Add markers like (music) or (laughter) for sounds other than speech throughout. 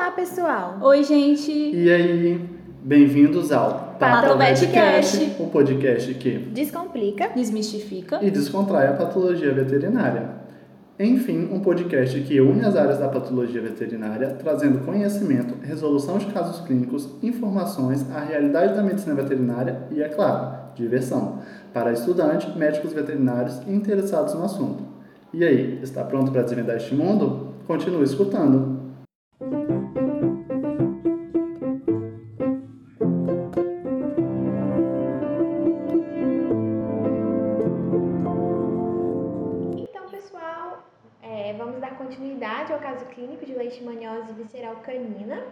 Olá, pessoal! Oi, gente! E aí, bem-vindos ao Patovetcast, o podcast que Descomplica. Desmistifica. e descontrai a patologia veterinária. Enfim, um podcast que une as áreas da patologia veterinária, trazendo conhecimento, resolução de casos clínicos, informações, a realidade da medicina veterinária e, é claro, diversão, para estudantes, médicos veterinários e interessados no assunto. E aí, está pronto para desvendar este mundo? Continue escutando! Canina.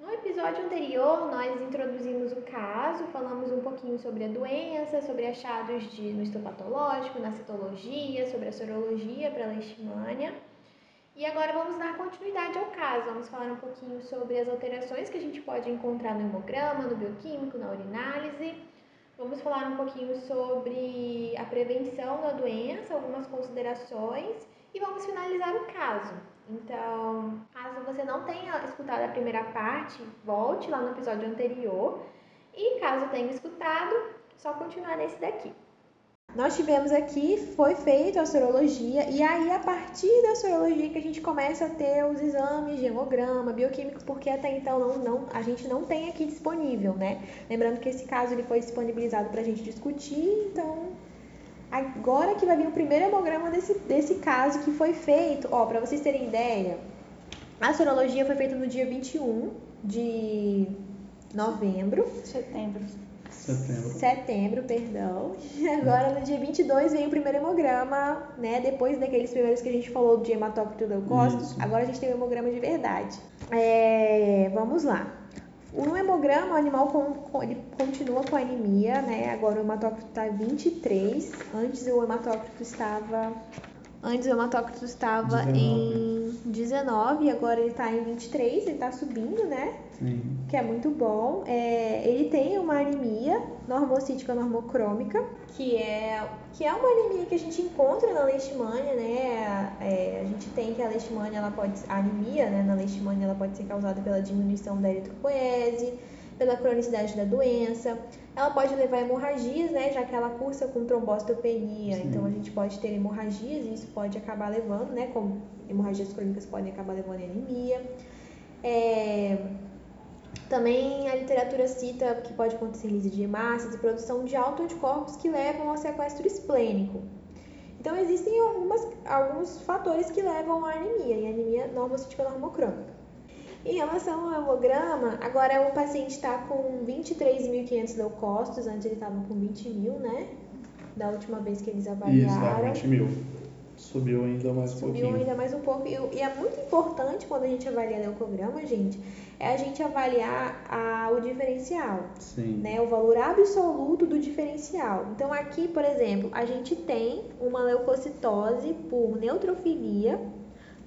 No episódio anterior, nós introduzimos o caso, falamos um pouquinho sobre a doença, sobre achados de, no histopatológico, na citologia, sobre a sorologia para leishmania. E agora vamos dar continuidade ao caso. Vamos falar um pouquinho sobre as alterações que a gente pode encontrar no hemograma, no bioquímico, na urinálise. Vamos falar um pouquinho sobre a prevenção da doença, algumas considerações e vamos finalizar o caso. Então, caso você não tenha escutado a primeira parte, volte lá no episódio anterior. E caso tenha escutado, só continuar nesse daqui. Nós tivemos aqui, foi feita a sorologia, e aí a partir da sorologia que a gente começa a ter os exames de hemograma, bioquímicos, porque até então não, não, a gente não tem aqui disponível, né? Lembrando que esse caso ele foi disponibilizado para a gente discutir, então agora que vai vir o primeiro hemograma desse, desse caso que foi feito, ó, para vocês terem ideia, a sorologia foi feita no dia 21 de novembro, Setembro. Setembro. setembro, perdão. E agora no dia 22 vem o primeiro hemograma, né? Depois daqueles primeiros que a gente falou de hematócrito leucócito, agora a gente tem o hemograma de verdade. É, vamos lá. No hemograma, o animal com- com- ele continua com anemia, né? Agora o hematócrito está 23. Antes o hematócrito estava Antes o hematócrito estava 19. em 19 e agora ele está em 23, ele está subindo, né? Sim. que é muito bom. É, ele tem uma anemia normocítica normocrômica, que é, que é uma anemia que a gente encontra na leishmania, né? É, a gente tem que a leishmania, ela pode, a anemia né, na leishmania, ela pode ser causada pela diminuição da eritropoese, pela cronicidade da doença. Ela pode levar a hemorragias, né? Já que ela cursa com trombocitopenia, Sim. então a gente pode ter hemorragias e isso pode acabar levando, né? Como hemorragias crônicas podem acabar levando a anemia. É, também a literatura cita que pode acontecer lise de hemácias e produção de autoanticorpos que levam ao sequestro esplênico. Então existem algumas, alguns fatores que levam à anemia, e a anemia normocítica normocrômica. Em relação ao hemograma, agora o paciente está com 23.500 leucócitos, antes ele estava com 20 mil, né? Da última vez que eles Isso, avaliaram. é 20 mil. Subiu ainda mais um Subiu pouquinho. ainda mais um pouco. E, e é muito importante quando a gente avalia leucograma, gente, é a gente avaliar a, o diferencial, Sim. né? O valor absoluto do diferencial. Então aqui, por exemplo, a gente tem uma leucocitose por neutrofilia,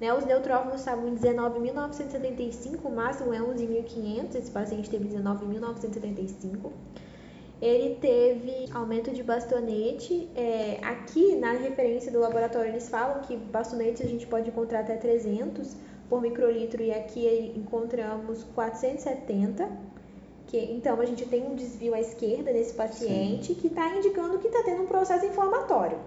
né? Os neutrófilos estavam em 19.975, o máximo é 11.500, esse paciente teve 19.975. Ele teve aumento de bastonete. É, aqui na referência do laboratório eles falam que bastonetes a gente pode encontrar até 300 por microlitro e aqui encontramos 470. Que, então a gente tem um desvio à esquerda nesse paciente que está indicando que está tendo um processo inflamatório.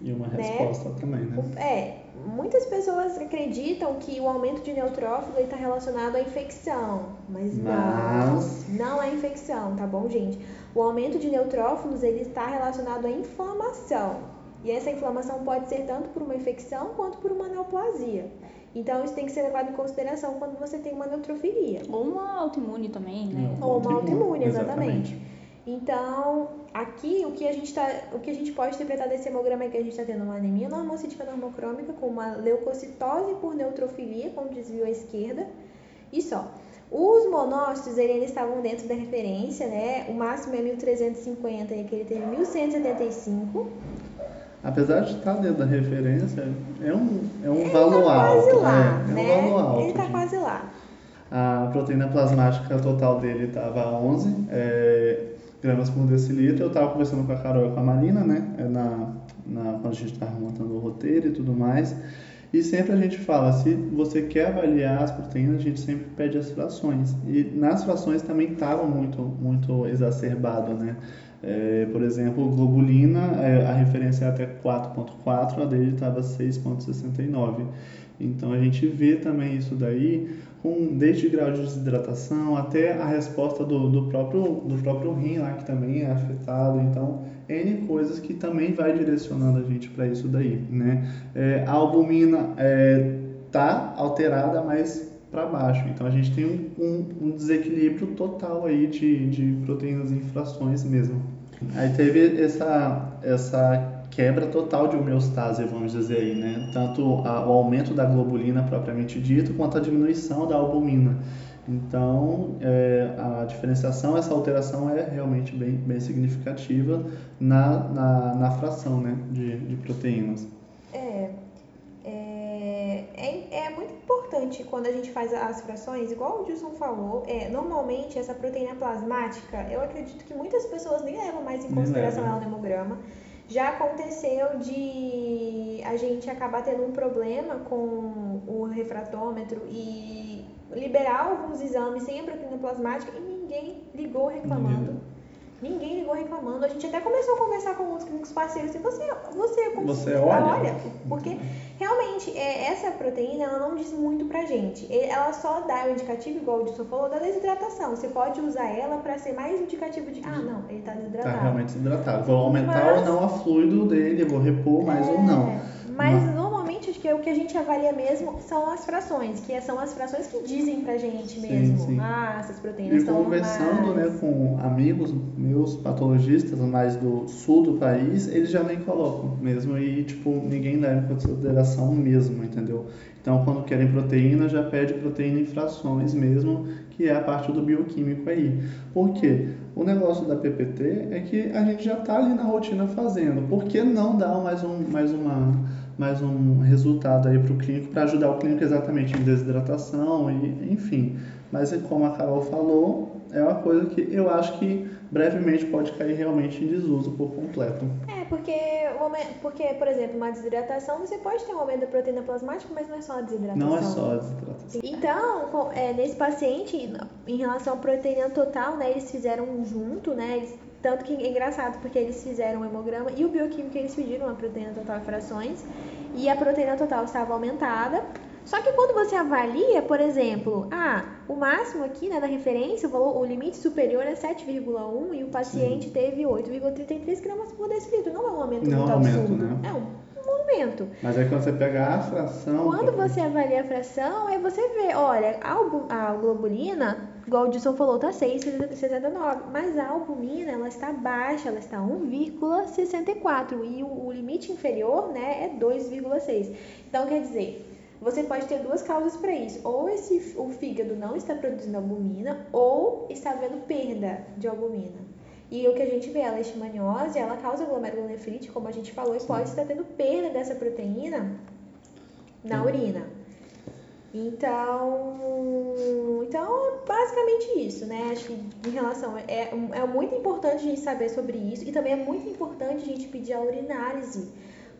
E uma Né? resposta também, né? É, muitas pessoas acreditam que o aumento de neutrófilo está relacionado à infecção, mas, Mas- não, não é infecção, tá bom, gente? O aumento de neutrófilos ele está relacionado à inflamação. E essa inflamação pode ser tanto por uma infecção quanto por uma neoplasia. Então isso tem que ser levado em consideração quando você tem uma neutrofilia. Ou uma autoimune também, né? Ou uma Autoimune, autoimune, exatamente. exatamente. Então, aqui o que a gente tá, o que a gente pode interpretar desse hemograma é que a gente está tendo uma anemia normocítica normocrômica com uma leucocitose por neutrofilia com desvio à esquerda e só. Os monócitos ele, eles estavam dentro da referência, né? O máximo é 1350 e aqui ele teve 1175. Apesar de estar dentro da referência, é um, é um Ele valor tá quase alto. lá, é, né? é um valor alto. ele tá gente. quase lá. A proteína plasmática total dele estava 11 é, gramas por decilitro. Eu estava conversando com a Carol e com a Marina, né? é, Na, na, quando a gente estava montando o roteiro e tudo mais. E sempre a gente fala, se você quer avaliar as proteínas, a gente sempre pede as frações. E nas frações também estava muito, muito exacerbado, né? É, por exemplo, globulina, é, a referência é até 4.4, a dele estava 6.69. Então a gente vê também isso daí com desde grau de desidratação até a resposta do, do, próprio, do próprio rim lá, que também é afetado. Então, N coisas que também vai direcionando a gente para isso daí, né? É, a albumina é, tá alterada, mas para baixo. Então, a gente tem um, um, um desequilíbrio total aí de, de proteínas em frações mesmo. Aí teve essa, essa quebra total de homeostase, vamos dizer aí, né? Tanto a, o aumento da globulina propriamente dito, quanto a diminuição da albumina. Então, é, a diferenciação, essa alteração é realmente bem, bem significativa na, na, na fração né, de, de proteínas. É, é, é, é, muito importante quando a gente faz as frações, igual o Gilson falou, é, normalmente essa proteína plasmática, eu acredito que muitas pessoas nem levam mais em consideração ela no hemograma. Já aconteceu de a gente acabar tendo um problema com o refratômetro e liberar alguns exames sem a proteína plasmática e ninguém ligou reclamando. Ninguém ligou reclamando. A gente até começou a conversar com outros clínicos parceiros. E você, você, como você olha? olha? Porque realmente é, essa proteína ela não diz muito pra gente. Ela só dá o indicativo, igual o Dilson falou, da desidratação. Você pode usar ela para ser mais indicativo de, ah, não, ele tá desidratado. Tá realmente desidratado. Vou aumentar Mas, ou não a fluido dele, vou repor mais é, ou não. Mas normalmente acho que o que a gente avalia mesmo são as frações, que são as frações que dizem pra gente mesmo. Sim, sim. Ah, essas proteínas e estão conversando né, com amigos meus patologistas mais do sul do país, eles já nem colocam mesmo e tipo, ninguém leva em consideração mesmo, entendeu? Então quando querem proteína, já pede proteína em frações mesmo, que é a parte do bioquímico aí. Por quê? O negócio da PPT é que a gente já está ali na rotina fazendo. Por que não dar mais, um, mais uma mais um resultado aí para o clínico, para ajudar o clínico exatamente em desidratação e enfim. Mas como a Carol falou, é uma coisa que eu acho que brevemente pode cair realmente em desuso por completo. É, porque, porque por exemplo, uma desidratação, você pode ter um aumento da proteína plasmática, mas não é só a desidratação. Não é só a desidratação. Então, é, nesse paciente, em relação à proteína total, né, eles fizeram um junto, né, eles tanto que é engraçado, porque eles fizeram o hemograma e o bioquímico eles pediram a proteína total em frações e a proteína total estava aumentada. Só que quando você avalia, por exemplo, ah, o máximo aqui né, da referência, o, valor, o limite superior é 7,1 e o paciente Sim. teve 8,33 gramas por decilitro. Não é um aumento Não muito aumento, absurdo. Né? É um, um aumento. Mas aí quando você pega a fração. Quando você avalia a fração, aí você vê, olha, a, a globulina Igual o Dilson falou, tá 6,69, mas a albumina ela está baixa, ela está 1,64 e o, o, limite inferior, né, é 2,6. Então quer dizer, você pode ter duas causas para isso. Ou esse, o fígado não está produzindo albumina ou está havendo perda de albumina. E o que a gente vê, a leishmaniose, ela causa glomerulonefrite, como a gente falou, e pode estar tendo perda dessa proteína na urina. Então, então basicamente isso, né? Acho que em relação é, é muito importante a gente saber sobre isso e também é muito importante a gente pedir a urinálise,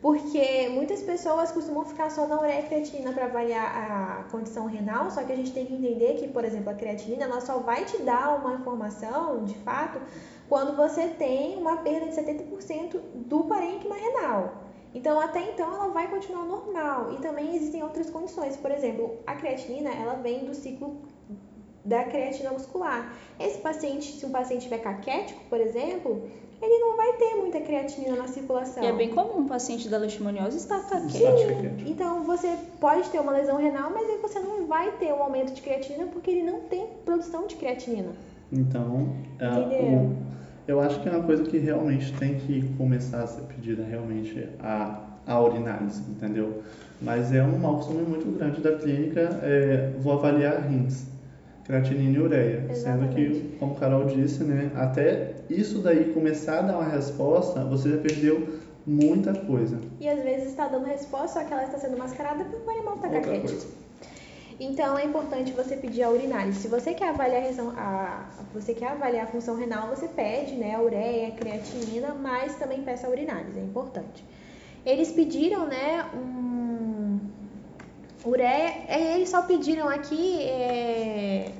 porque muitas pessoas costumam ficar só na ureia creatina para avaliar a condição renal, só que a gente tem que entender que, por exemplo, a creatinina ela só vai te dar uma informação, de fato, quando você tem uma perda de 70% do parênquima renal. Então, até então, ela vai continuar normal. E também existem outras condições. Por exemplo, a creatinina, ela vem do ciclo da creatina muscular. Esse paciente, se um paciente tiver caquético, por exemplo, ele não vai ter muita creatinina na circulação. E é bem comum um paciente da leishmaniose estar caquético. Então, você pode ter uma lesão renal, mas aí você não vai ter um aumento de creatinina porque ele não tem produção de creatinina. Então, é, eu acho que é uma coisa que realmente tem que começar a ser pedida realmente a, a urinálise, entendeu? Mas é um mal costume muito grande da clínica, é, vou avaliar rins, creatinina e ureia. Exatamente. Sendo que, como Carol disse, né, até isso daí começar a dar uma resposta, você já perdeu muita coisa. E às vezes está dando resposta, só que ela está sendo mascarada porque o animal está caquético. Então é importante você pedir a urinálise. Se você quer avaliar a, a, você quer avaliar a função renal, você pede, né, a ureia, a creatinina, mas também peça a urinálise, é importante. Eles pediram, né, um, Ureia, é, eles só pediram aqui, é,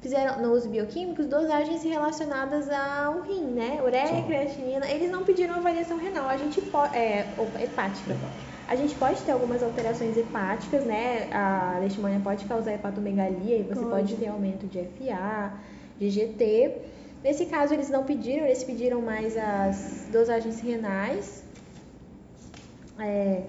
fizeram nos bioquímicos dosagens relacionadas ao rim, né? Ureia creatinina. Eles não pediram avaliação renal, a gente pode, é, ou hepática. A gente pode ter algumas alterações hepáticas, né? A leishmania pode causar hepatomegalia e você pode, Pode. ter aumento de FA, de GT. Nesse caso, eles não pediram, eles pediram mais as dosagens renais. É,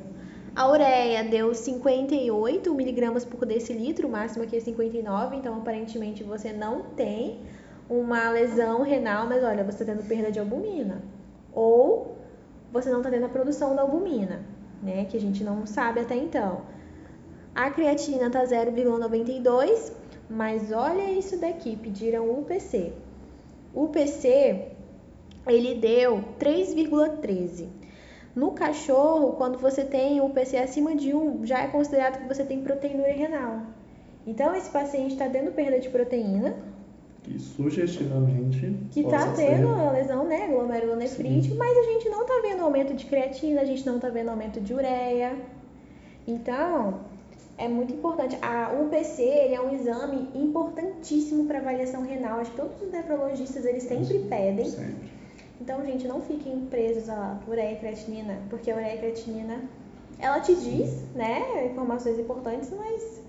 a ureia deu 58 miligramas por decilitro, o máximo aqui é 59, então aparentemente você não tem uma lesão renal, mas olha, você está tendo perda de albumina. Ou você não está tendo a produção da albumina, né? Que a gente não sabe até então. A creatina tá 0,92, mas olha isso daqui, pediram UPC. O PC ele deu 3,13. No cachorro, quando você tem o PC acima de 1, já é considerado que você tem proteinúria renal. Então, esse paciente está tendo perda de proteína, Que sugestivamente. que está ser- tendo a lesão, né, glomerulonefrite, mas a gente não está vendo aumento de creatina, a gente não está vendo aumento de ureia. Então, é muito importante. A UPC ele é um exame importantíssimo para avaliação renal. Acho que todos os nefrologistas eles sempre pedem. Sempre. Então, gente, não fiquem presos a ureia e creatinina, porque a ureia e creatinina ela te diz, né, informações importantes, mas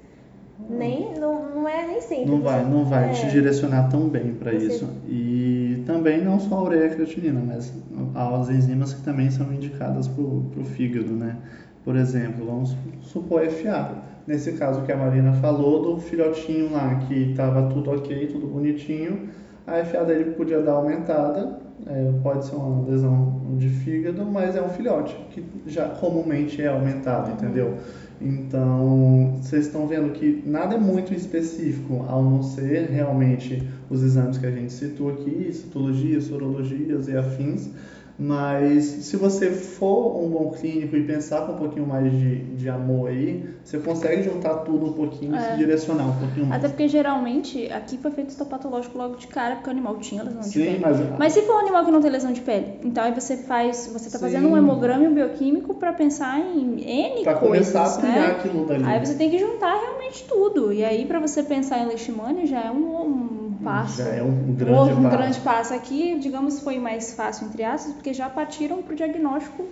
nem não, não é nem sempre. Não vai, não vai é. te direcionar tão bem para isso. E também não só a ureia e creatinina, mas as enzimas que também são indicadas para o fígado, né? Por exemplo, vamos supor FA. Nesse caso que a Marina falou do filhotinho lá, que estava tudo ok, tudo bonitinho, a FA dele podia dar aumentada, é, pode ser uma lesão de fígado, mas é um filhote, que já comumente é aumentado, entendeu? Então, vocês estão vendo que nada é muito específico, ao não ser realmente os exames que a gente citou aqui, citologias, sorologias e afins. Mas se você for um bom clínico e pensar com um pouquinho mais de, de amor aí, você consegue juntar tudo um pouquinho e É. se direcionar um pouquinho mais. Até porque geralmente aqui foi feito histopatológico logo de cara, porque o animal tinha lesão de Sim, pele. mas, Mas se for um animal que não tem lesão de pele, então aí você faz, você tá fazendo Sim. um hemograma e um bioquímico pra pensar em N para coisas, começar a né? aquilo dali. Aí você tem que juntar realmente tudo. E aí pra você pensar em leishmania já é um, um passo. Já é um um, grande um passo. grande passo. Aqui, digamos, foi mais fácil entre aspas, porque já partiram pro diagnóstico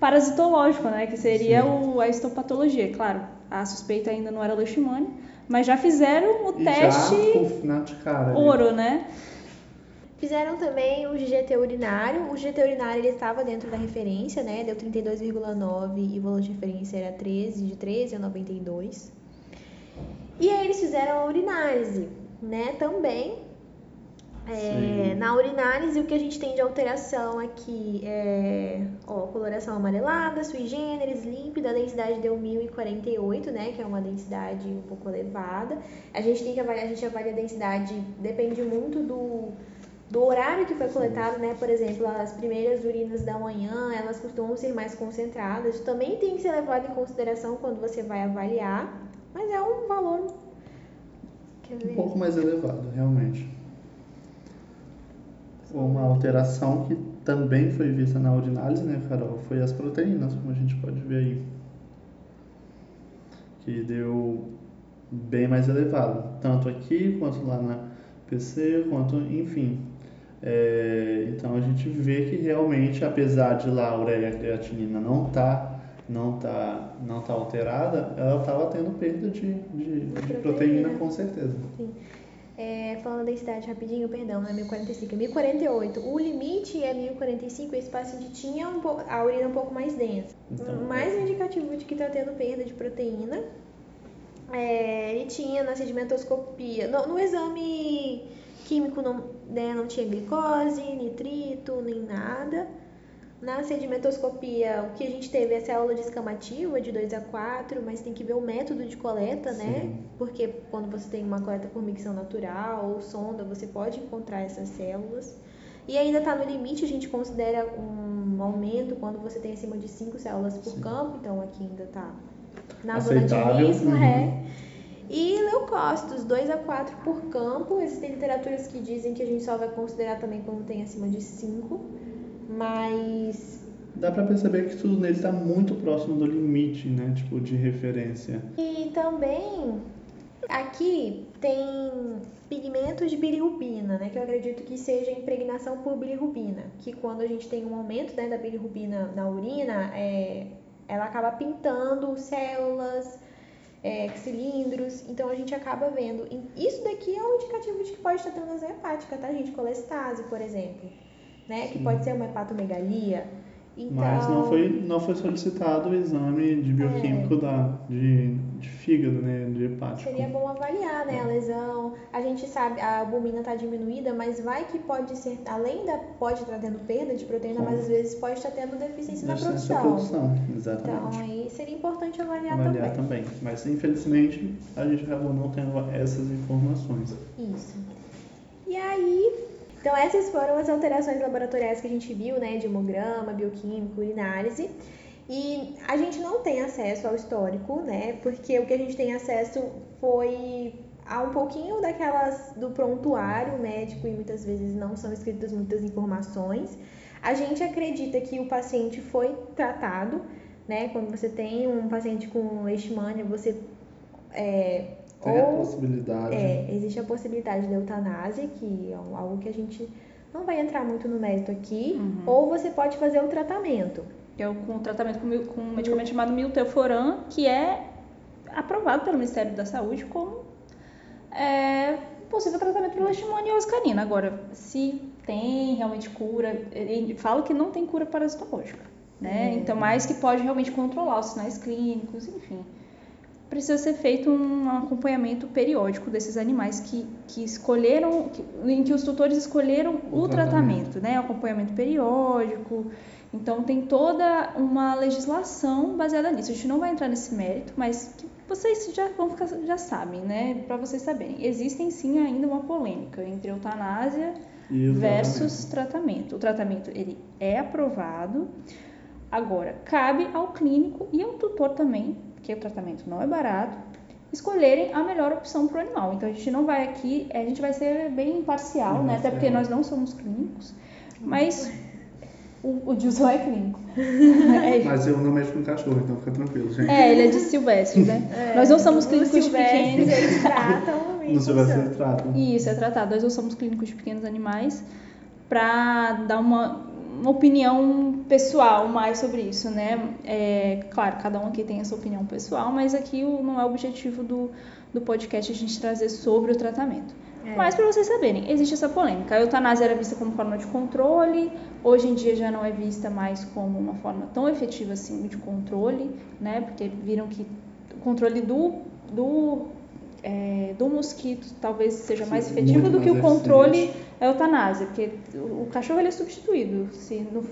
parasitológico, né, que seria o, a histopatologia. Claro, a suspeita ainda não era leishmania, mas já fizeram o E teste já cara. ali. ouro, né? Fizeram também o GT urinário. O GT urinário ele estava dentro da referência, né? Deu 32,9 e o valor de referência era 13, de 13 a 92. E aí eles fizeram a urinálise, né? Também. É, na urinálise, o que a gente tem de alteração aqui é ó, coloração amarelada, sui generis, límpida, a densidade deu 1048, né? Que é uma densidade um pouco elevada. A gente tem que avaliar, a gente avalia a densidade, depende muito do, do horário que foi coletado, né? Por exemplo, as primeiras urinas da manhã, elas costumam ser mais concentradas. Também tem que ser levado em consideração quando você vai avaliar, mas é um valor. Quer Um pouco mais elevado, realmente. Uma alteração que também foi vista na urinálise, né, Carol? Foi as proteínas, como a gente pode ver aí. Que deu bem mais elevado. Tanto aqui, quanto lá na PC, quanto, enfim. É, então a gente vê que realmente, apesar de lá a ureia creatinina não tá, não tá, não tá alterada, ela estava tendo perda de, de, de proteína proteína. com certeza. É, falando da densidade rapidinho, perdão, não é 1045, é 1048. O limite é 1045, esse paciente tinha um pouco, a urina um pouco mais densa. Então, mais um indicativo de que está tendo perda de proteína. É, ele tinha na sedimentoscopia, no, no exame químico não, né, não tinha glicose, nitrito, nem nada. Na sedimentoscopia, o que a gente teve é célula descamativa de 2 a 4, mas tem que ver o método de coleta, né? Sim. Porque quando você tem uma coleta por micção natural ou sonda, você pode encontrar essas células. E ainda está no limite, a gente considera um aumento quando você tem acima de 5 células por Sim. campo, então aqui ainda está na zona de Aceitável, risco, uhum. é. E leucócitos, 2 a 4 por campo. Existem literaturas que dizem que a gente só vai considerar também quando tem acima de 5. Mas dá para perceber que tudo nele está muito próximo do limite, né? Tipo, de referência. E também aqui tem pigmentos de bilirrubina, né? Que eu acredito que seja impregnação por bilirrubina. Que quando a gente tem um aumento né, da bilirrubina na urina, é, ela acaba pintando células, é, cilindros, então a gente acaba vendo. Isso daqui é um indicativo de que pode estar tendo hepática, tá, gente? Colestase, por exemplo, né? Que pode ser uma hepatomegalia. Então, Mas não foi, não foi solicitado o exame de bioquímico É. da, de, de fígado, né? De hepático. seria bom avaliar, né, a lesão. A gente sabe, a albumina está diminuída, mas vai que pode ser, além da pode estar tendo perda de proteína, mas às vezes pode estar tendo deficiência na Deficiência produção. produção, Então exatamente. aí seria importante avaliar, Avaliar também. também. Mas infelizmente a gente acabou não tendo essas informações. Isso. E aí, então essas foram as alterações laboratoriais que a gente viu, né, de hemograma, bioquímico, urinárise. E a gente não tem acesso ao histórico, né, porque o que a gente tem acesso foi a um pouquinho daquelas do prontuário médico e muitas vezes não são escritas muitas informações. A gente acredita que o paciente foi tratado, né, quando você tem um paciente com leishmania, você é, Tem a ou possibilidade. é, existe a possibilidade da eutanásia, que é um- algo que a gente não vai entrar muito no mérito aqui, Uhum. ou você pode fazer o tratamento. que é o- com o tratamento com, com um medicamento chamado milteforam, que é aprovado pelo Ministério da Saúde como é, possível tratamento para leishmaniose canina. Agora, se tem realmente cura, ele fala que não tem cura parasitológica, né? Uhum. Então, mais que pode realmente controlar os sinais clínicos, enfim. Precisa ser feito um acompanhamento periódico desses animais que, que escolheram, que- em que os tutores escolheram o, O tratamento, tratamento. né? Acompanhamento periódico, então tem toda uma legislação baseada nisso. A gente não vai entrar nesse mérito, mas que vocês já vão ficar, já sabem, né? Para vocês saberem, existem sim ainda uma polêmica entre eutanásia E o versus tratamento. O tratamento ele é aprovado. Agora cabe ao clínico e ao tutor também, porque o tratamento não é barato, escolherem a melhor opção para o animal. Então a gente não vai aqui, a gente vai ser bem imparcial, né? Até porque nós não somos clínicos, mas o, o Gilson é clínico. (laughs) É, Mas eu não mexo com cachorro, então fica tranquilo, gente. é, ele é de silvestre, né? (laughs) Nós não somos clínicos de pequenos. Eles tratam e No Silvestre eles tratam. Isso, é tratado. Nós não somos clínicos de pequenos animais para dar uma, uma opinião pessoal mais sobre isso, né? É, claro, cada um aqui tem essa opinião pessoal, mas aqui não é o objetivo do, do podcast a gente trazer sobre o tratamento. É. Mas para vocês saberem, existe essa polêmica. A eutanásia era vista como forma de controle, hoje em dia já não é vista mais como uma forma tão efetiva assim de controle, né? Porque viram que o controle do, do, é, do mosquito talvez seja Sim, mais efetivo do que o controle da eutanásia, porque o cachorro ele é substituído. Se no-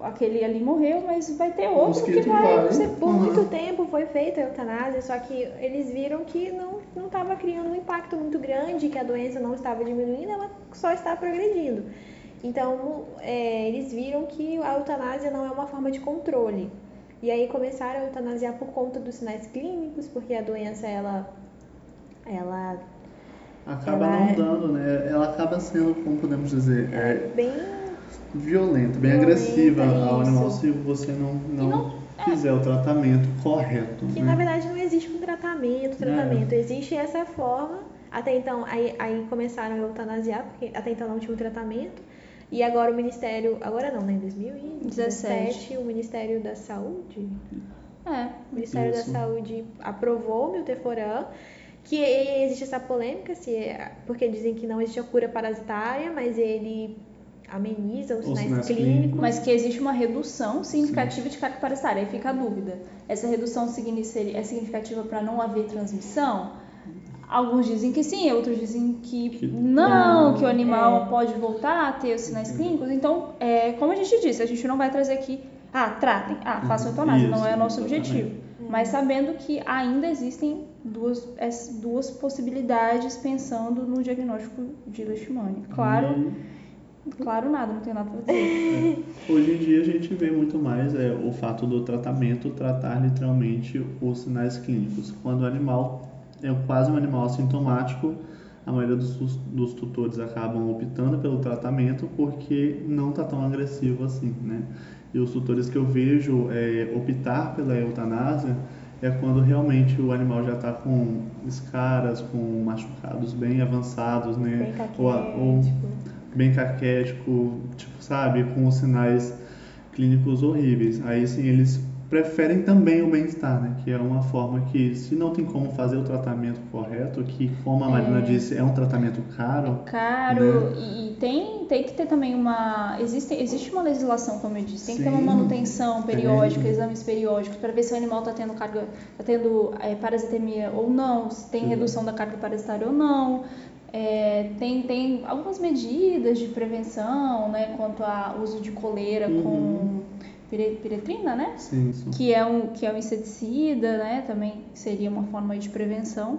aquele ali morreu, mas vai ter outro que vai. vai. ser- Por Uhum. muito tempo foi feita a eutanásia, só que eles viram que não não estava criando um impacto muito grande, que a doença não estava diminuindo, ela só está progredindo. Então, é, eles viram que a eutanásia não é uma forma de controle. E aí começaram a eutanasiar por conta dos sinais clínicos, porque a doença ela ela Acaba Ela não é- dando, né? Ela acaba sendo, como podemos dizer, é é, bem violenta, bem Violenta, agressiva ao isso. animal se você não, não, não- fizer o tratamento correto. Que né? na verdade não existe um tratamento, tratamento. Existe essa forma. Até então, aí, aí começaram a eutanasiar, porque até então não tinha um tratamento. E agora o Ministério. Agora não, né? Em 2017, o Ministério da Saúde. É, O Ministério Isso. da Saúde aprovou o milteforam. Que existe essa polêmica, se é- porque dizem que não existe a cura parasitária, mas ele ameniza os Os sinais sinais clínicos. clínicos. mas que existe uma redução significativa de carga parasitária. Aí fica a dúvida. Essa redução é significativa para não haver transmissão? Alguns dizem que sim, outros dizem que, Que não, não. que o animal É. pode voltar a ter os sinais clínicos. Então, é, como a gente disse, a gente não vai trazer aqui, ah, tratem, ah, façam eutanásia, não é o nosso exatamente. objetivo. Mas sabendo que ainda existem duas, es- duas possibilidades pensando no diagnóstico de leishmania. Claro, E, claro nada, não tem nada para dizer. é, hoje em dia a gente vê muito mais é, o fato do tratamento tratar literalmente os sinais clínicos. Quando o animal é quase um animal assintomático, a maioria dos, dos tutores acabam optando pelo tratamento porque não está tão agressivo assim, né? E os tutores que eu vejo é, optar pela eutanásia é quando realmente o animal já está com escaras, com machucados bem avançados, né? Bem caquético. Ou, ou bem caquético, tipo, sabe, com os sinais clínicos horríveis. Aí sim eles preferem também o bem-estar, né? Que é uma forma que, se não tem como fazer o tratamento correto, que, como a Marina é. disse, é um tratamento caro. É caro né? e tem, tem que ter também uma. Existe, existe uma legislação, como eu disse, tem Sim, que ter uma manutenção periódica, tem. exames periódicos, para ver se o animal está tendo carga, está tendo é, parasitemia ou não, se tem Sim. redução da carga parasitária ou não. É, tem, tem algumas medidas de prevenção, né, quanto ao uso de coleira uhum. Piretrina, né? Sim, sim. Que é um que é um inseticida, né? Também seria uma forma de prevenção.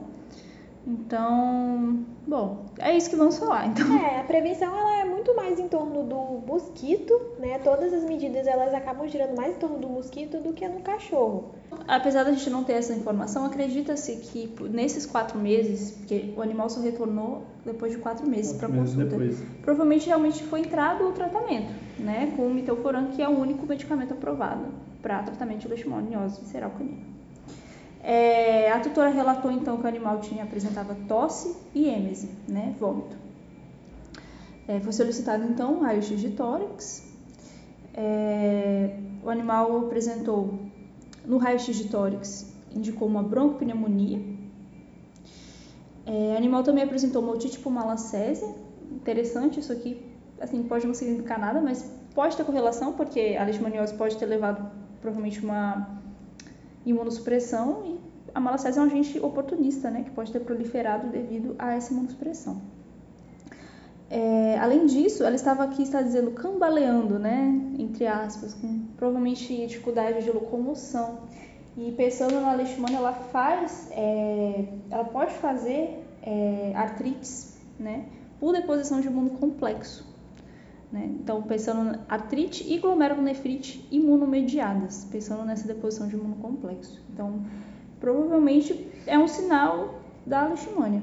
Então, bom, é isso que vamos falar. Então. É, a prevenção ela é muito mais em torno do mosquito, né? Todas as medidas elas acabam girando mais em torno do mosquito do que no cachorro. Apesar da gente não ter essa informação, acredita-se que nesses quatro meses, porque o animal só retornou depois de quatro meses para consulta, depois. provavelmente realmente foi entrado o tratamento, né? Com o mitelforan, que é o único medicamento aprovado para tratamento de leishmaniose visceral canina. É, a tutora relatou então que o animal tinha apresentava tosse e êmese, né, vômito. É, foi solicitado então raio-x de tórax. É, o animal apresentou no raio-x de tórax indicou uma broncopneumonia. É, o animal também apresentou uma otite malacésia. Interessante isso aqui, assim pode não significar nada, mas pode ter correlação porque a leishmaniose pode ter levado provavelmente uma imunossupressão e a malacésia é um agente oportunista, né, que pode ter proliferado devido a essa imunossupressão. É, além disso, ela estava aqui, está dizendo, cambaleando, né, entre aspas, com provavelmente dificuldade de locomoção. E pensando na leishmania, ela faz, é, ela pode fazer é, artrites, né, por deposição de imuno complexo. Né? Então, pensando na artrite e glomerulonefrite imunomediadas, pensando nessa deposição de imunocomplexo. Então, provavelmente é um sinal da leishmania.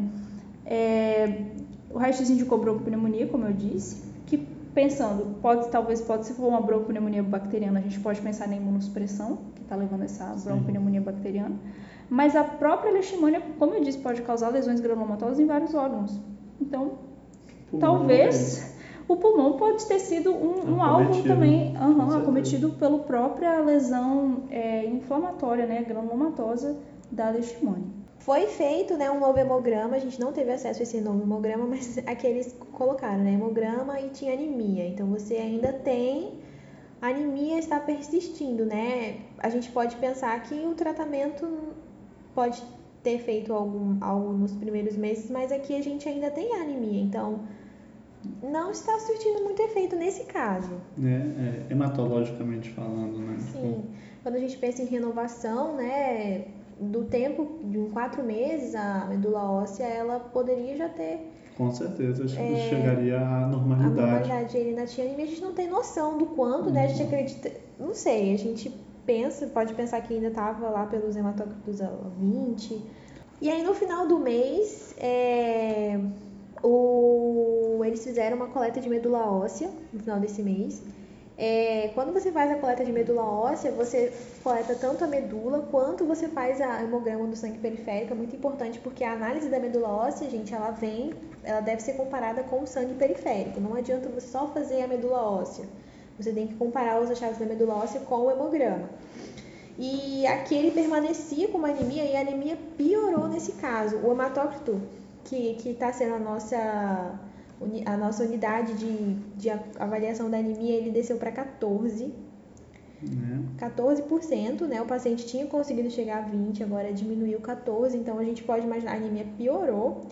É, o raio-x indicou broncopneumonia, como eu disse, que pensando, pode, talvez pode se for uma broncopneumonia bacteriana, a gente pode pensar na imunossupressão, que está levando essa broncopneumonia bacteriana. Mas a própria leishmania, como eu disse, pode causar lesões granulomatosas em vários órgãos. Então, talvez o pulmão pode ter sido um, um alvo também uhum, acometido pela própria lesão é, inflamatória, né, granulomatosa da leishmania. Foi feito né, um novo hemograma, a gente não teve acesso a esse novo hemograma, (laughs) mas aqueles colocaram né, hemograma e tinha anemia. Então você ainda tem anemia está persistindo, né? A gente pode pensar que o tratamento pode ter feito algum, algo nos primeiros meses, mas aqui a gente ainda tem anemia. Então, não está surtindo muito efeito nesse caso. É, é, hematologicamente falando, né? Sim. Quando a gente pensa em renovação, né, do tempo de um quatro meses, a medula óssea, ela poderia já ter... Com certeza, é, chegaria à normalidade. A normalidade, ainda tinha anemia, a gente não tem noção do quanto, né, a gente acredita... Não sei, a gente pensa, pode pensar que ainda estava lá pelos hematócritos 20... E aí, no final do mês, é, o, eles fizeram uma coleta de medula óssea no final desse mês. É, quando você faz a coleta de medula óssea, você coleta tanto a medula quanto você faz a hemograma do sangue periférico. É muito importante porque a análise da medula óssea, gente, ela vem, ela deve ser comparada com o sangue periférico. Não adianta você só fazer a medula óssea. Você tem que comparar os achados da medula óssea com o hemograma. E aqui ele permanecia com uma anemia e a anemia piorou nesse caso. O hematócrito que está sendo a nossa, a nossa unidade de, de avaliação da anemia, ele desceu para 14%. Uhum. 14%, né? O paciente tinha conseguido chegar a 20, agora diminuiu 14, então a gente pode imaginar a anemia piorou.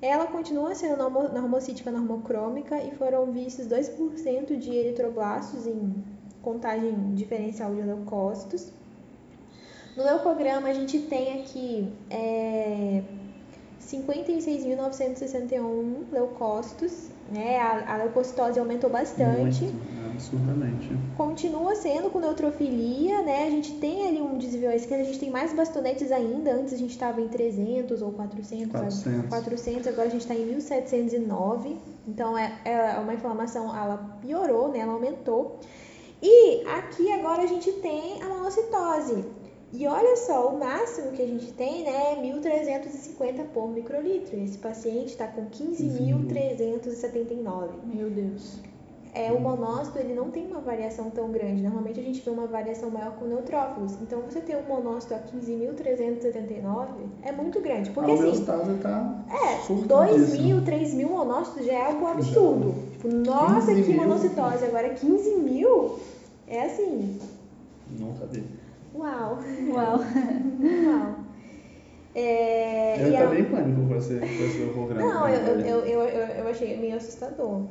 Ela continua sendo normocítica normocrômica e foram vistos 2% de eritroblastos em contagem diferencial de leucócitos. No leucograma a gente tem aqui é, 56.961 leucócitos, né? A, a leucocitose aumentou bastante. Muito, absurdamente. Continua sendo com neutrofilia, né? A gente tem ali um desvio à esquerda, a gente tem mais bastonetes ainda. Antes a gente estava em 300 ou 400, 400. 400 agora a gente está em 1709. Então é, é uma inflamação, ela piorou, né? Ela aumentou. E aqui agora a gente tem a monocitose. E olha só, o máximo que a gente tem né, é 1.350 por microlitro. Esse paciente está com 15.379. Meu Deus. É, o monócito ele não tem uma variação tão grande. Normalmente a gente vê uma variação maior com neutrófilos. Então você ter um monócito a 15.379 é muito grande. Porque a assim. tá É, surtadíssima. 2 mil, 3 mil monócitos já é algo absurdo. Tipo, nossa, 15 que monocitose. Agora 15 mil é assim. Nunca vi. Uau, Uau. uau. É, Eu e a- também pânico com esse, com esse programa. Não, eu, eu, eu, eu, achei meio assustador.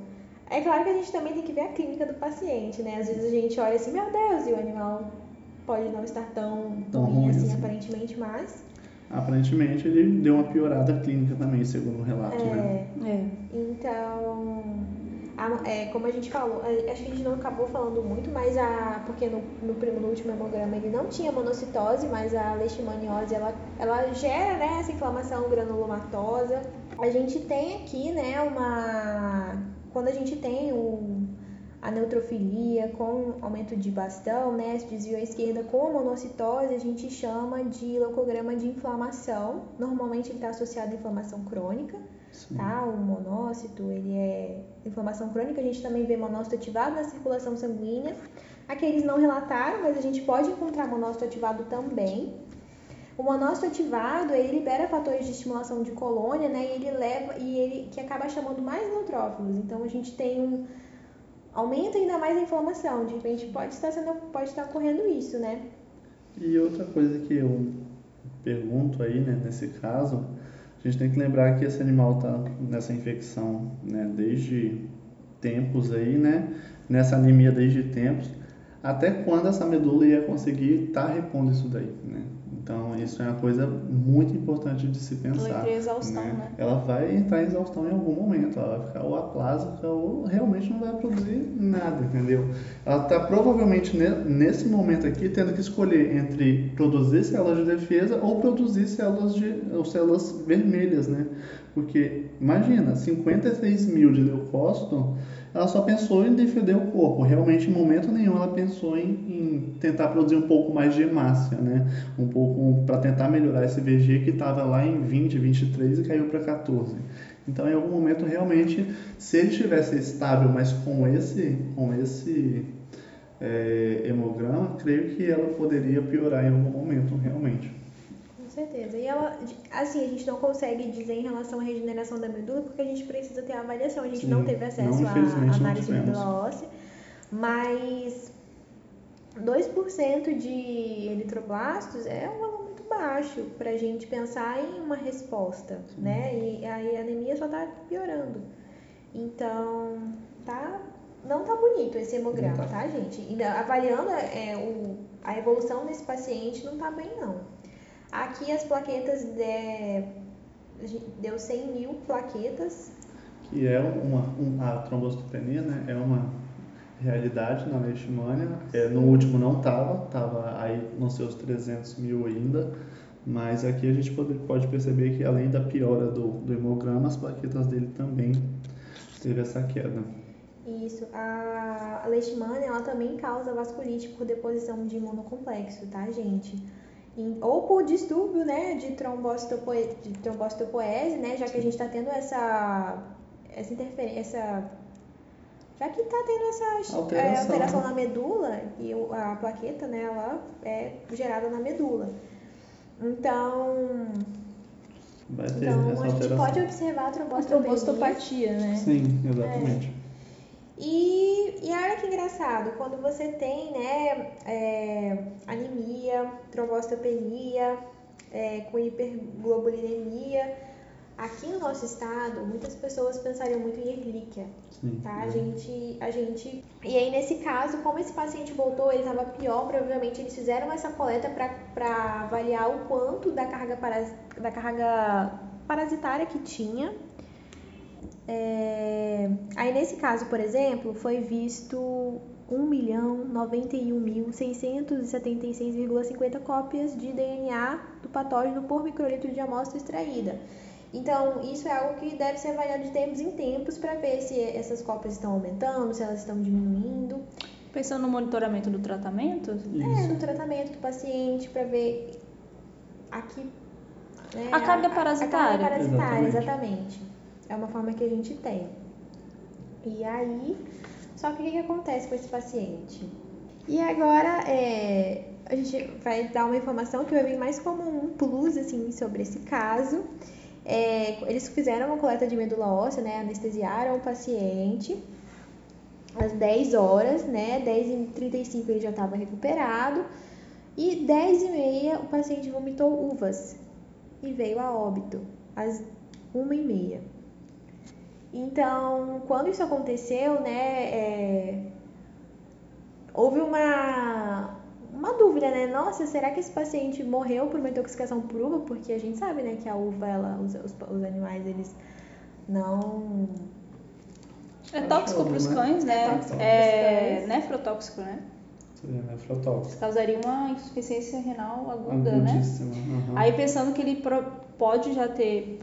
É claro que a gente também tem que ver a clínica do paciente, né? Às vezes a gente olha assim, meu Deus, e o animal pode não estar tão, tão ruim ruim assim, assim. aparentemente, mas. Aparentemente ele deu uma piorada clínica também, segundo o relato, né? É, É. Então, a- é, como a gente falou, acho que a gente não acabou falando muito, mas a. Porque no, no, primo- no último hemograma ele não tinha monocitose, mas a leishmaniose ela, ela gera né, essa inflamação granulomatosa. A gente tem aqui, né, uma. Quando a gente tem o, a neutrofilia com aumento de bastão, né, esse desvio à esquerda com a monocitose, a gente chama de leucograma de inflamação. Normalmente ele está associado à inflamação crônica Sim. tá? O monócito, ele é inflamação crônica, a gente também vê monócito ativado na circulação sanguínea. Aqui eles não relataram, mas a gente pode encontrar monócito ativado também. O monócito ativado, ele libera fatores de estimulação de colônia, né? E ele leva e ele que acaba chamando mais neutrófilos. Então a gente tem um aumenta ainda mais a inflamação. De repente pode estar sendo pode estar ocorrendo isso, né? E outra coisa que eu pergunto aí, né, nesse caso, a gente tem que lembrar que esse animal está nessa infecção, né, desde tempos aí, né, nessa anemia desde tempos, até quando essa medula ia conseguir estar repondo isso daí, né? Então, isso é uma coisa muito importante de se pensar. entra em exaustão, né? Ela vai entrar em exaustão em algum momento, ela vai ficar ou aplásica ou realmente não vai produzir nada, entendeu? Ela está provavelmente ne- nesse momento aqui tendo que escolher entre produzir células de defesa ou produzir células de ou células vermelhas, né? Porque imagina, 56 mil de leucócito, ela só pensou em defender o corpo. Realmente, em momento nenhum, ela pensou em, em tentar produzir um pouco mais de hemácia, né? Um pouco para tentar melhorar esse VG que estava lá em 20, 23 e caiu para 14. Então, em algum momento, realmente, se ele estivesse estável, mas com esse, com esse é, hemograma, creio que ela poderia piorar em algum momento, realmente. Certeza. E ela, assim, a gente não consegue dizer em relação à regeneração da medula porque a gente precisa ter a avaliação. A gente Sim. não teve acesso à análise de medula óssea, mas 2% de eritroblastos é um valor muito baixo para a gente pensar em uma resposta, né? E aí a anemia só tá piorando. Então, tá, não tá bonito esse hemograma, tá. tá, gente? Ainda avaliando é, o, a evolução desse paciente, não tá bem, não. Aqui as plaquetas de, deu 100 mil plaquetas. que é uma, um- a trombocitopenia, né, é uma realidade na leishmania. É, no último não estava, estava aí nos seus 300 mil ainda, mas aqui a gente pode, pode perceber que além da piora do, do hemograma, as plaquetas dele também teve essa queda. Isso, a, leishmania ela também causa vasculite por deposição de imunocomplexo, tá, gente? Ou por distúrbio, né, de trombocitopoe- de trombocitopoese, né, já que a gente está tendo essa essa interferência, essa já que está tendo essa é, Alteração, alteração né? na medula e a plaqueta, né, ela é gerada na medula. Então, então a gente alteração. pode observar a A trombocitopenia. trombostopatia, né? Sim, exatamente. E, e olha que engraçado, quando você tem né, é, anemia, trombocitopenia, é, com hiperglobulinemia, aqui no nosso estado, muitas pessoas pensariam muito em erlíquia, Sim. tá? A gente, a gente... E aí, nesse caso, como esse paciente voltou, ele estava pior, provavelmente eles fizeram essa coleta para avaliar o quanto da carga, paras, da carga parasitária que tinha. É... Aí nesse caso, por exemplo, foi visto 1.091.676,50 cópias de DNA do patógeno por microlitro de amostra extraída. Então, isso é algo que deve ser avaliado de tempos em tempos para ver se essas cópias estão aumentando, se elas estão diminuindo. Pensando no monitoramento do tratamento? É, no tratamento do paciente, para ver aqui. Né, a carga parasitária. A carga parasitária, Exatamente. exatamente. É uma forma que a gente tem. E aí, só que o que, que acontece com esse paciente? E agora, é, a gente vai dar uma informação que vai vir mais como um plus, assim, sobre esse caso. É, eles fizeram uma coleta de medula óssea, né, anestesiaram o paciente às 10 horas, né, 10h35 ele já estava recuperado, e 10h30 o paciente vomitou uvas e veio a óbito, às 1h30. Então, quando isso aconteceu, né, é, houve uma, uma dúvida, né? Nossa, será que esse paciente morreu por uma intoxicação por uva? Porque a gente sabe, né, que a uva, ela, os, os, os animais, eles não... É tóxico para os né? cães, né? É É nefrotóxico, né? Seria nefrotóxico. Causaria uma insuficiência renal aguda, né? Aham. Aí pensando que ele pode já ter,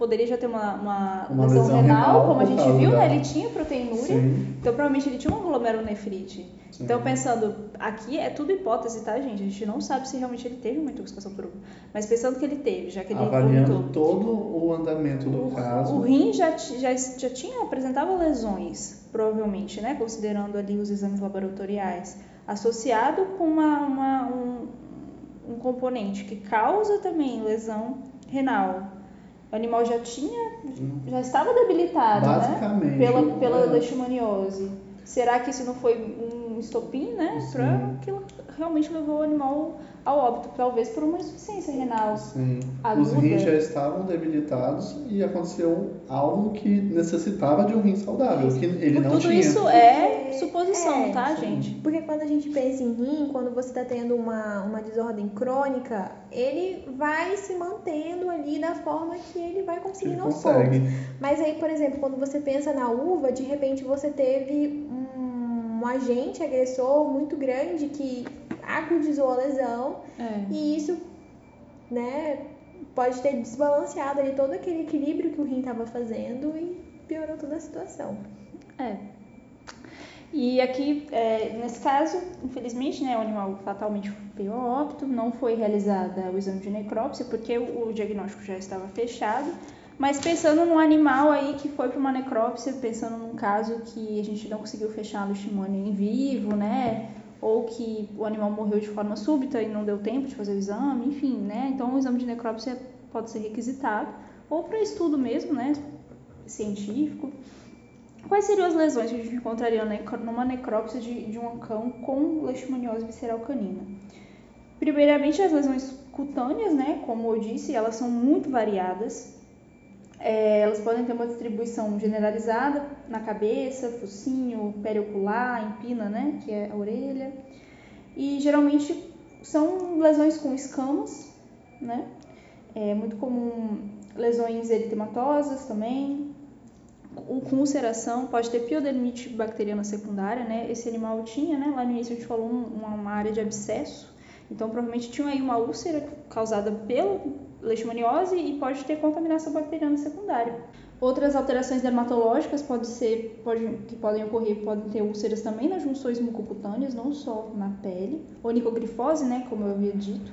poderia já ter uma, uma, Uma lesão, lesão renal, renal como a gente viu, da- né? Ele tinha proteinúria, Sim, então provavelmente ele tinha uma glomerulonefrite. sim. Então pensando, aqui é tudo hipótese, tá, gente? A gente não sabe se realmente ele teve uma intoxicação por uva. Mas pensando que ele teve, já que ele Avaliando todo o andamento do o, caso. o rim já, já, já tinha, apresentava lesões, provavelmente, né? Considerando ali os exames laboratoriais, associado com uma, uma- um, um componente que causa também lesão renal. O animal já tinha, já estava debilitado, né? Pela, pela é, leishmaniose. Será que isso não foi um estopim, né? Sim. Para que realmente levou o animal ao óbito, talvez por uma insuficiência renal. Sim. aguda. Os rins já estavam debilitados e aconteceu algo que necessitava de um rim saudável, que ele não Tudo tinha. isso é suposição, é, tá, sim. gente? Porque quando a gente pensa em rim, quando você está tendo uma, uma desordem crônica, ele vai se mantendo ali da forma que ele vai que ele conseguindo aos poucos. Mas aí, por exemplo, quando você pensa na uva, de repente você teve um, um agente agressor muito grande que agudizou a lesão É. e isso, né, pode ter desbalanceado ali todo aquele equilíbrio que o rim estava fazendo e piorou toda a situação. É. E aqui, é, nesse caso, infelizmente, né, o animal fatalmente veio a óbito, não foi realizada o exame de necrópsia porque o, o diagnóstico já estava fechado. Mas pensando num animal aí que foi para uma necrópsia, pensando num caso que a gente não conseguiu fechar a leishmania em vivo, né? Ou que o animal morreu de forma súbita e não deu tempo de fazer o exame, enfim, né? Então o exame de necrópsia pode ser requisitado. Ou para estudo mesmo, né? Científico. Quais seriam as lesões que a gente encontraria numa necrópsia de, de um cão com leishmaniose visceral canina? Primeiramente, as lesões cutâneas, né? Como eu disse, elas são muito variadas. É, elas podem ter uma distribuição generalizada na cabeça, focinho, periocular, empina, né? Que é a orelha. E geralmente são lesões com escamas, né? É muito comum lesões eritematosas também, com com ulceração, pode ter piodermite bacteriana secundária, né? Esse animal tinha, né? Lá no início a gente falou um- uma, uma área de abscesso, então provavelmente tinha aí uma úlcera causada pela leishmaniose e pode ter contaminação bacteriana secundária. Outras alterações dermatológicas pode ser, pode, que podem ocorrer, podem ter úlceras também nas junções mucocutâneas, não só na pele. Onicogrifose, né, como eu havia dito.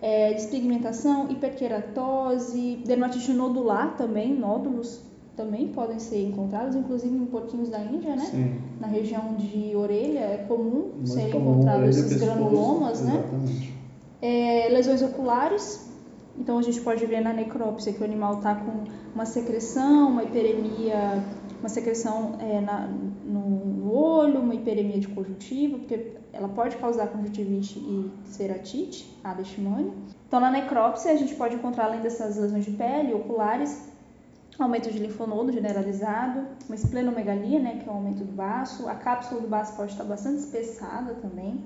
É, despigmentação, hiperqueratose, dermatite nodular também, nódulos também podem ser encontrados, inclusive em porquinhos da Índia, né? Sim. Na região de orelha é comum Muito serem comum, encontrados orelha, esses granulomas, né? É, lesões oculares. Então a gente pode ver na necrópsia que o animal está com uma secreção, uma hiperemia, uma secreção é, na- no, olho, uma hiperemia de conjuntiva, porque ela pode causar conjuntivite e ceratite, a leishmania. Então na necrópsia a gente pode encontrar além dessas lesões de pele, oculares, aumento de linfonodo generalizado, uma esplenomegalia, né, que é o aumento do baço, a cápsula do baço pode estar bastante espessada também.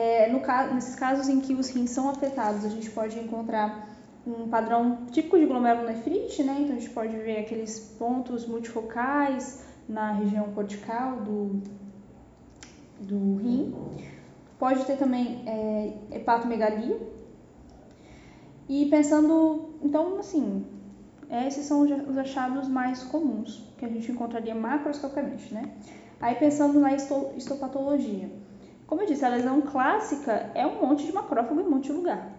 É, no ca- nesses casos em que os rins são afetados, a gente pode encontrar um padrão típico de glomerulonefrite, né? Então a gente pode ver aqueles pontos multifocais na região cortical do, do rim. Pode ter também é, hepatomegalia. E pensando, então, assim, esses são os achados mais comuns que a gente encontraria macroscopicamente, né? Aí pensando na histopatologia. Como eu disse, a lesão clássica é um monte de macrófago em um monte de lugar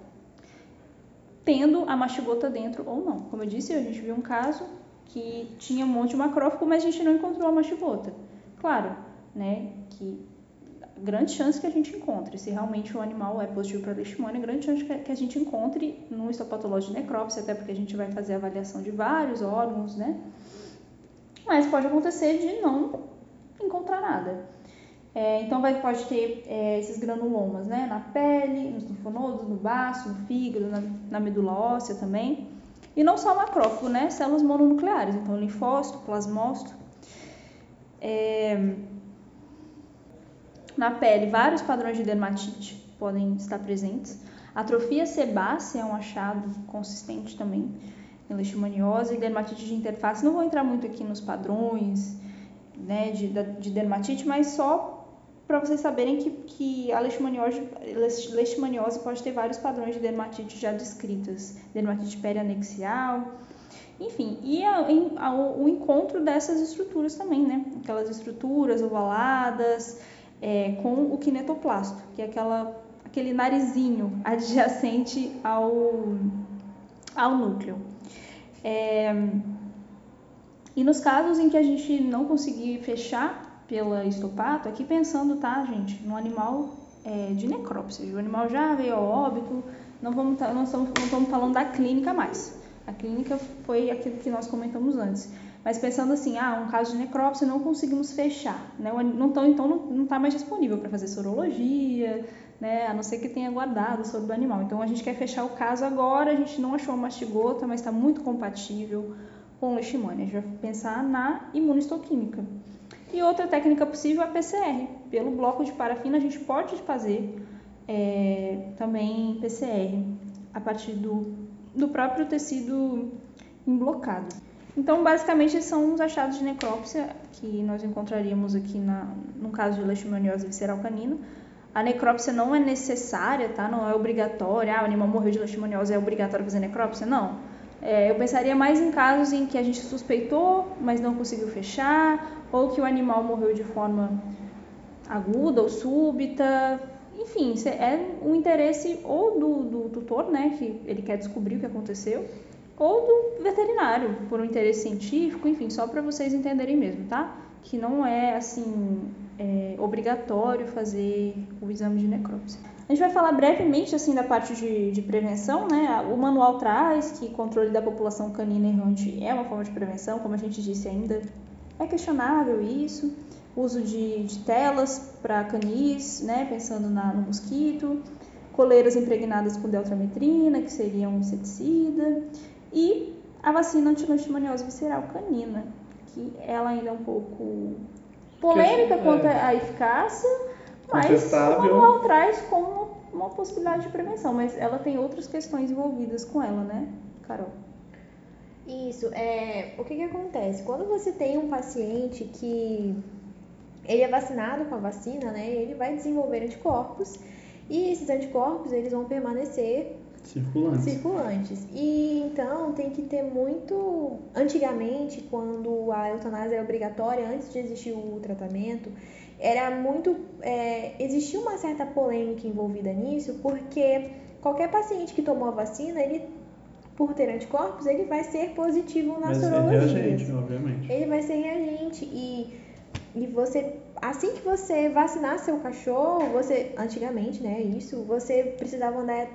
tendo a mastigota dentro ou não. Como eu disse, a gente viu um caso que tinha um monte de macrófago, mas a gente não encontrou a mastigota. Claro, né, que grande chance que a gente encontre, se realmente o animal é positivo para leishmania, grande chance que a gente encontre no histopatológico de necrópsia, até porque a gente vai fazer avaliação de vários órgãos, né? Mas pode acontecer de não encontrar nada. É, então vai, pode ter é, esses granulomas né, na pele, nos linfonodos, no baço, no fígado, na, na, medula óssea também. E não só macrófago, né? Células mononucleares, então linfócito, plasmócito. É, na pele, vários padrões de dermatite podem estar presentes. Atrofia sebácea é um achado consistente também em leishmaniose e dermatite de interface. Não vou entrar muito aqui nos padrões né, de, de dermatite, mas só para vocês saberem que, que a leishmaniose, leishmaniose pode ter vários padrões de dermatite já descritas, dermatite perianexial, enfim, e a, a, o encontro dessas estruturas também, né? Aquelas estruturas ovaladas é, com o kinetoplasto, que é aquela, aquele narizinho adjacente ao, ao núcleo. É, e nos casos em que a gente não conseguir fechar pela estopato, aqui pensando, tá, gente, no animal é, de necrópsia. O animal já veio ao óbito, não, vamos tá, não, estamos, não estamos falando da clínica mais. A clínica foi aquilo que nós comentamos antes. Mas pensando assim, ah, um caso de necrópsia não conseguimos fechar, né? Não tão, então não está mais disponível para fazer sorologia, né? A não ser que tenha guardado o animal. Então a gente quer fechar o caso agora, a gente não achou uma mastigota, mas está muito compatível com leishmania. A gente vai pensar na imunistoquímica. E outra técnica possível é PCR. Pelo bloco de parafina a gente pode fazer é, também PCR a partir do, do próprio tecido emblocado. Então, basicamente, esses são os achados de necrópsia que nós encontraríamos aqui na, no caso de leishmaniose visceral canina. A necrópsia não é necessária, tá? Não é obrigatória. Ah, o animal morreu de leishmaniose, é obrigatório fazer necrópsia? Não. É, eu pensaria mais em casos em que a gente suspeitou, mas não conseguiu fechar, ou que o animal morreu de forma aguda ou súbita. Enfim, é um interesse ou do, do tutor, né, que ele quer descobrir o que aconteceu, ou do veterinário, por um interesse científico, enfim, só para vocês entenderem mesmo, tá? Que não é, assim, é, obrigatório fazer o exame de necrópsia. A gente vai falar brevemente assim da parte de, de, prevenção, né? O manual traz que controle da população canina errante é uma forma de prevenção, como a gente disse ainda, é questionável isso. Uso de, de telas para canis, né? Pensando na, no mosquito, coleiras impregnadas com deltrametrina, que seria um inseticida, e a vacina anti-leishmaniose visceral canina, que ela ainda é um pouco polêmica que, quanto é. à eficácia, mas o manual traz como uma possibilidade de prevenção, mas ela tem outras questões envolvidas com ela, né, Carol? Isso, é, o que que acontece? Quando você tem um paciente que ele é vacinado com a vacina, né, ele vai desenvolver anticorpos e esses anticorpos eles vão permanecer circulantes. circulantes. E então tem que ter muito. Antigamente, quando a eutanásia era obrigatória, antes de existir o tratamento, era muito. É, existia uma certa polêmica envolvida nisso, porque qualquer paciente que tomou a vacina, ele, por ter anticorpos, ele vai ser positivo na sorologia. Ser reagente, obviamente. Ele vai ser reagente. E, e você. Assim que você vacinar seu cachorro, você. Antigamente, né? Isso, você precisava andar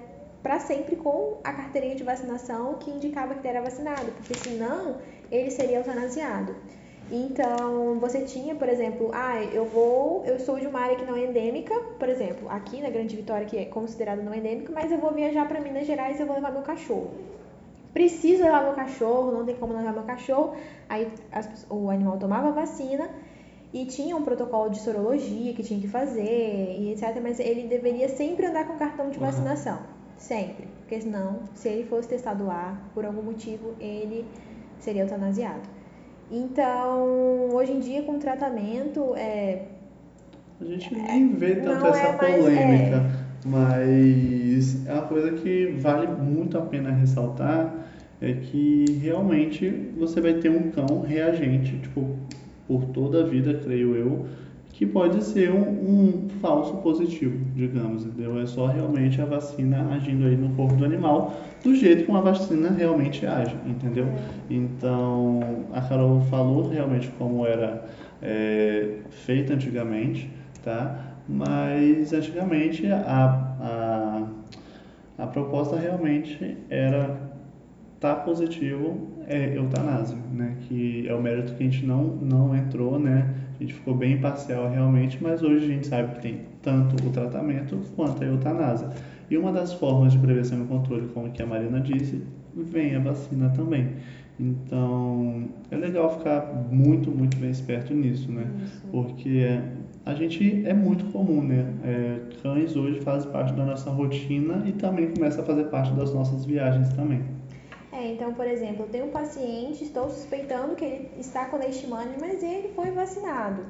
para sempre com a carteirinha de vacinação que indicava que ele era vacinado, porque senão ele seria eutanasiado. Então, você tinha, por exemplo, ah, eu vou, eu sou de uma área que não é endêmica, por exemplo, aqui na Grande Vitória, que é considerada não endêmica, mas eu vou viajar para Minas Gerais e eu vou levar meu cachorro. Preciso levar meu cachorro, não tem como levar meu cachorro. Aí as, o animal tomava vacina e tinha um protocolo de sorologia que tinha que fazer e etc. Mas ele deveria sempre andar com cartão de vacinação. Uhum. Sempre. Porque senão, se ele fosse testado lá, por algum motivo, ele seria eutanasiado. Então, hoje em dia, com tratamento, é, A gente nem vê tanto não essa é polêmica, mas é uma coisa que vale muito a pena ressaltar é que realmente você vai ter um cão reagente, tipo, por toda a vida, creio eu, que pode ser um, um falso positivo, digamos, entendeu? É só realmente a vacina agindo aí no corpo do animal do jeito que uma vacina realmente age, entendeu? Então, a Carol falou realmente como era é, feita antigamente, tá? Mas antigamente a, a, a proposta realmente era tá positivo é eutanásia, né? Que é o mérito que a gente não, não entrou, né? A gente ficou bem imparcial realmente, mas hoje a gente sabe que tem tanto o tratamento quanto a eutanásia. E uma das formas de prevenção e controle, como que a Marina disse, vem a vacina também. Então, é legal ficar muito, muito bem esperto nisso, né? Porque a gente é muito comum, né? É, cães hoje fazem parte da nossa rotina e também começa a fazer parte das nossas viagens também. É, então, por exemplo, eu tenho um paciente, estou suspeitando que ele está com leishmania, mas ele foi vacinado.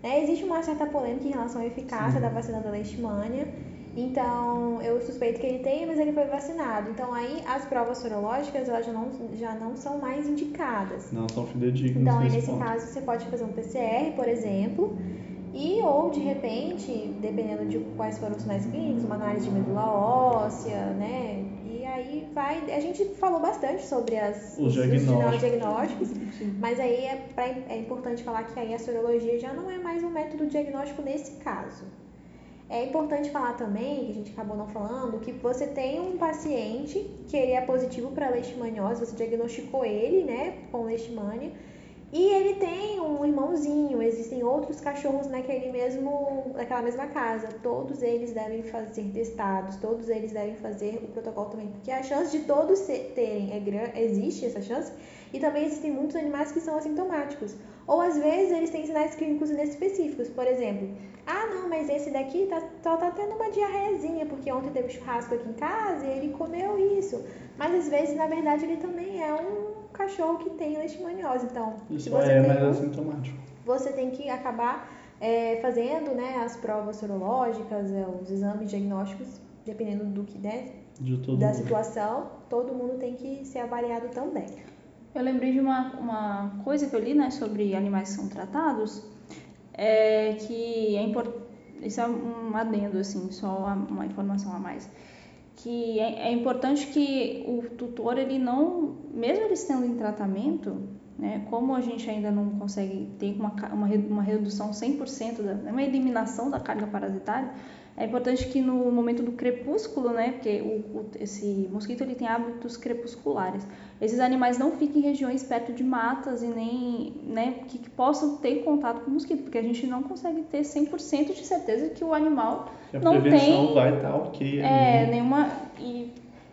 Né? Existe uma certa polêmica em relação à eficácia da vacina da leishmania. Então, eu suspeito que ele tem, mas ele foi vacinado. Então, aí as provas sorológicas elas já não, já não são mais indicadas. Não são fidedignos Então, nesse nesse caso, você pode fazer um PCR, por exemplo, e ou de repente, dependendo de quais foram os sinais clínicos, uma análise de medula óssea, né? E aí vai. A gente falou bastante sobre as, Os diagnósticos. diagnósticos, mas aí é, pra- é importante falar que aí a sorologia já não é mais um método diagnóstico nesse caso. É importante falar também, que a gente acabou não falando, que você tem um paciente que ele é positivo para leishmaniose, você diagnosticou ele, né, com leishmania, e ele tem um irmãozinho, existem outros cachorros naquele mesmo, naquela mesma casa. Todos eles devem fazer testados, todos eles devem fazer o protocolo também, porque a chance de todos terem é grande, existe essa chance, e também existem muitos animais que são assintomáticos. Ou às vezes eles têm sinais clínicos inespecíficos, por exemplo, ah não, mas esse daqui tá, só tá tendo uma diarreazinha, porque ontem teve churrasco aqui em casa e ele comeu isso. Mas às vezes, na verdade, ele também é um cachorro que tem leishmaniose. Então, se Isso você é tem mais um, assintomático. você tem que acabar é, fazendo né, as provas sorológicas, é, os exames diagnósticos, dependendo do que né, De todo da mundo. situação, todo mundo tem que ser avaliado também. Eu lembrei de uma, uma coisa que eu li, né, sobre animais que são tratados, é que é importante, isso é um adendo, assim, só uma informação a mais, que é, é importante que o tutor, ele não, mesmo ele estando em tratamento, né, como a gente ainda não consegue ter uma, uma, uma redução 100%, da, uma eliminação da carga parasitária, é importante que no momento do crepúsculo, né, porque o, o- esse mosquito ele tem hábitos crepusculares, esses animais não fiquem em regiões perto de matas e nem, né, que, que possam ter contato com o mosquito, porque a gente não consegue ter 100% de certeza que o animal A não prevenção tem- vai estar ok é, ali. nenhuma. E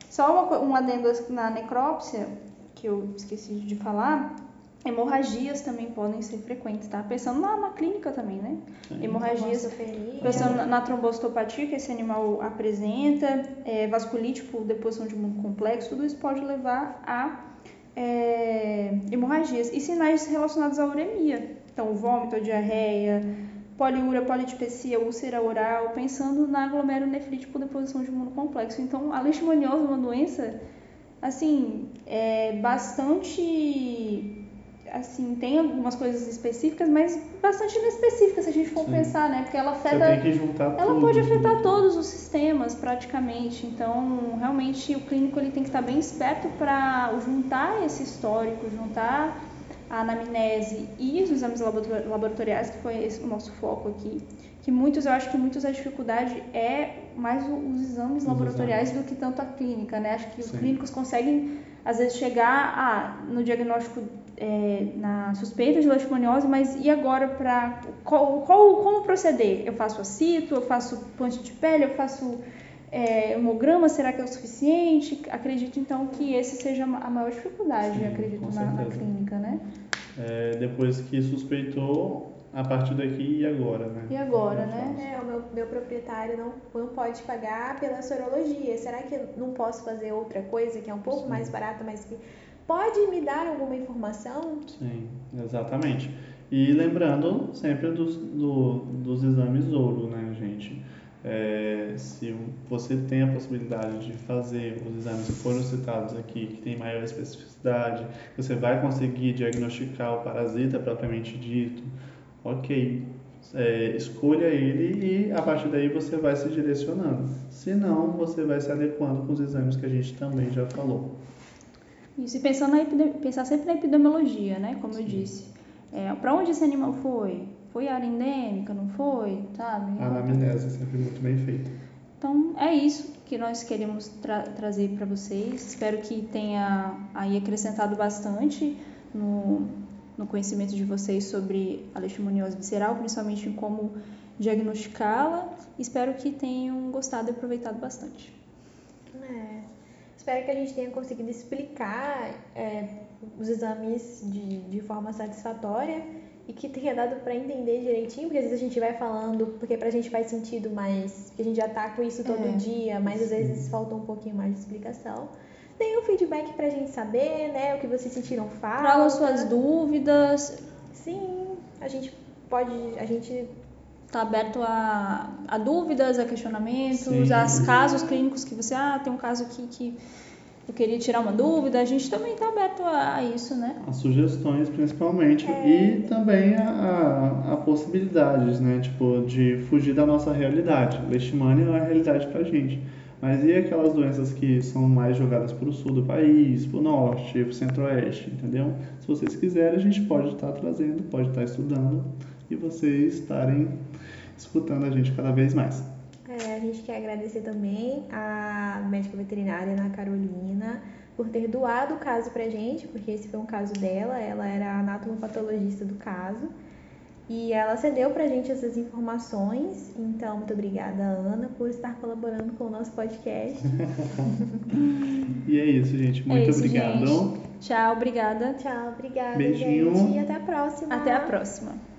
só uma, um adendo na necrópsia, que eu esqueci de falar, hemorragias também podem ser frequentes, tá? Pensando na, na clínica também, né? Sim. Hemorragias. Pensando na, na trombocitopatia que esse animal apresenta, é, vasculite por deposição de imuno complexo, tudo isso pode levar a é, hemorragias. E sinais relacionados à uremia. Então, vômito, diarreia, poliúria, polidipsia, úlcera oral, pensando na glomerulonefrite por deposição de imuno complexo. Então, a leishmaniose é uma doença, assim, é bastante assim, tem algumas coisas específicas, mas bastante inespecíficas se a gente for Sim. pensar, né? Porque ela afeta ela pode afetar todos os sistemas praticamente. Então, realmente o clínico ele tem que estar bem esperto para juntar esse histórico, juntar a anamnese e os exames laborator- laboratoriais, que foi esse o nosso foco aqui. Que muitos, eu acho que muitos a dificuldade é mais os exames Os laboratoriais do que tanto a clínica, né? Acho que os Sim. clínicos conseguem às vezes chegar ah, no diagnóstico é, na suspeita de leishmaniose, mas e agora para qual, qual- como proceder? Eu faço acito, eu faço ponte de pele, eu faço é, hemograma, será que é o suficiente? Acredito então que esse seja a maior dificuldade, Sim, acredito, na, na clínica, né? É, depois que suspeitou, a partir daqui e agora, né? E agora, Eu né? É, o meu, meu proprietário não, não pode pagar pela sorologia. Será que eu não posso fazer outra coisa que é um pouco Sim. mais barata, mas que pode me dar alguma informação? Sim, exatamente. E lembrando sempre dos, do- dos exames ouro, né, gente? É, se você tem a possibilidade de fazer os exames que foram citados aqui, que tem maior especificidade, você vai conseguir diagnosticar o parasita propriamente dito, ok. É, escolha ele e a partir daí você vai se direcionando. Se não, você vai se adequando com os exames que a gente também já falou. Isso, e pensando na epide- pensar sempre na epidemiologia, né? Como eu Sim. disse. É, para onde esse animal foi? Foi área endêmica, não foi? Sabe? A anamnese é sempre muito bem feita. Então é isso que nós queremos tra- trazer para vocês. Espero que tenha aí acrescentado bastante no, no conhecimento de vocês sobre a leishmaniose visceral, principalmente em como diagnosticá-la. Espero que tenham gostado e aproveitado bastante. É, espero que a gente tenha conseguido explicar é, os exames de, de forma satisfatória e que tenha dado para entender direitinho, porque às vezes a gente vai falando, porque pra gente faz sentido, mas a gente já tá com isso todo É. dia, mas às vezes falta um pouquinho mais de explicação. Deem um feedback pra gente saber, né, o que vocês sentiram falta. Tragam suas dúvidas, Sim, a gente pode, a gente Está aberto a, a dúvidas, a questionamentos, Sim. a casos clínicos que você, ah, tem um caso aqui que eu queria tirar uma dúvida. A gente também está aberto a, isso, né? As sugestões, principalmente, É. e também a, a, a possibilidades, né? Tipo, de fugir da nossa realidade. Leishmania não é a realidade pra gente. Mas e aquelas doenças que são mais jogadas para o sul do país, para o norte, para o centro-oeste, entendeu? Se vocês quiserem, a gente pode estar trazendo, pode estar estudando e vocês estarem escutando a gente cada vez mais. É, a gente quer agradecer também a médica veterinária Ana Carolina por ter doado o caso pra gente, porque esse foi um caso dela, ela era a anatomopatologista do caso. E ela cedeu pra gente essas informações, então muito obrigada, Ana, por estar colaborando com o nosso podcast. (laughs) E é isso, gente. Muito isso, obrigado. gente. Tchau, obrigada. Tchau, obrigada, Beijinho. gente, e até a próxima. Até a próxima.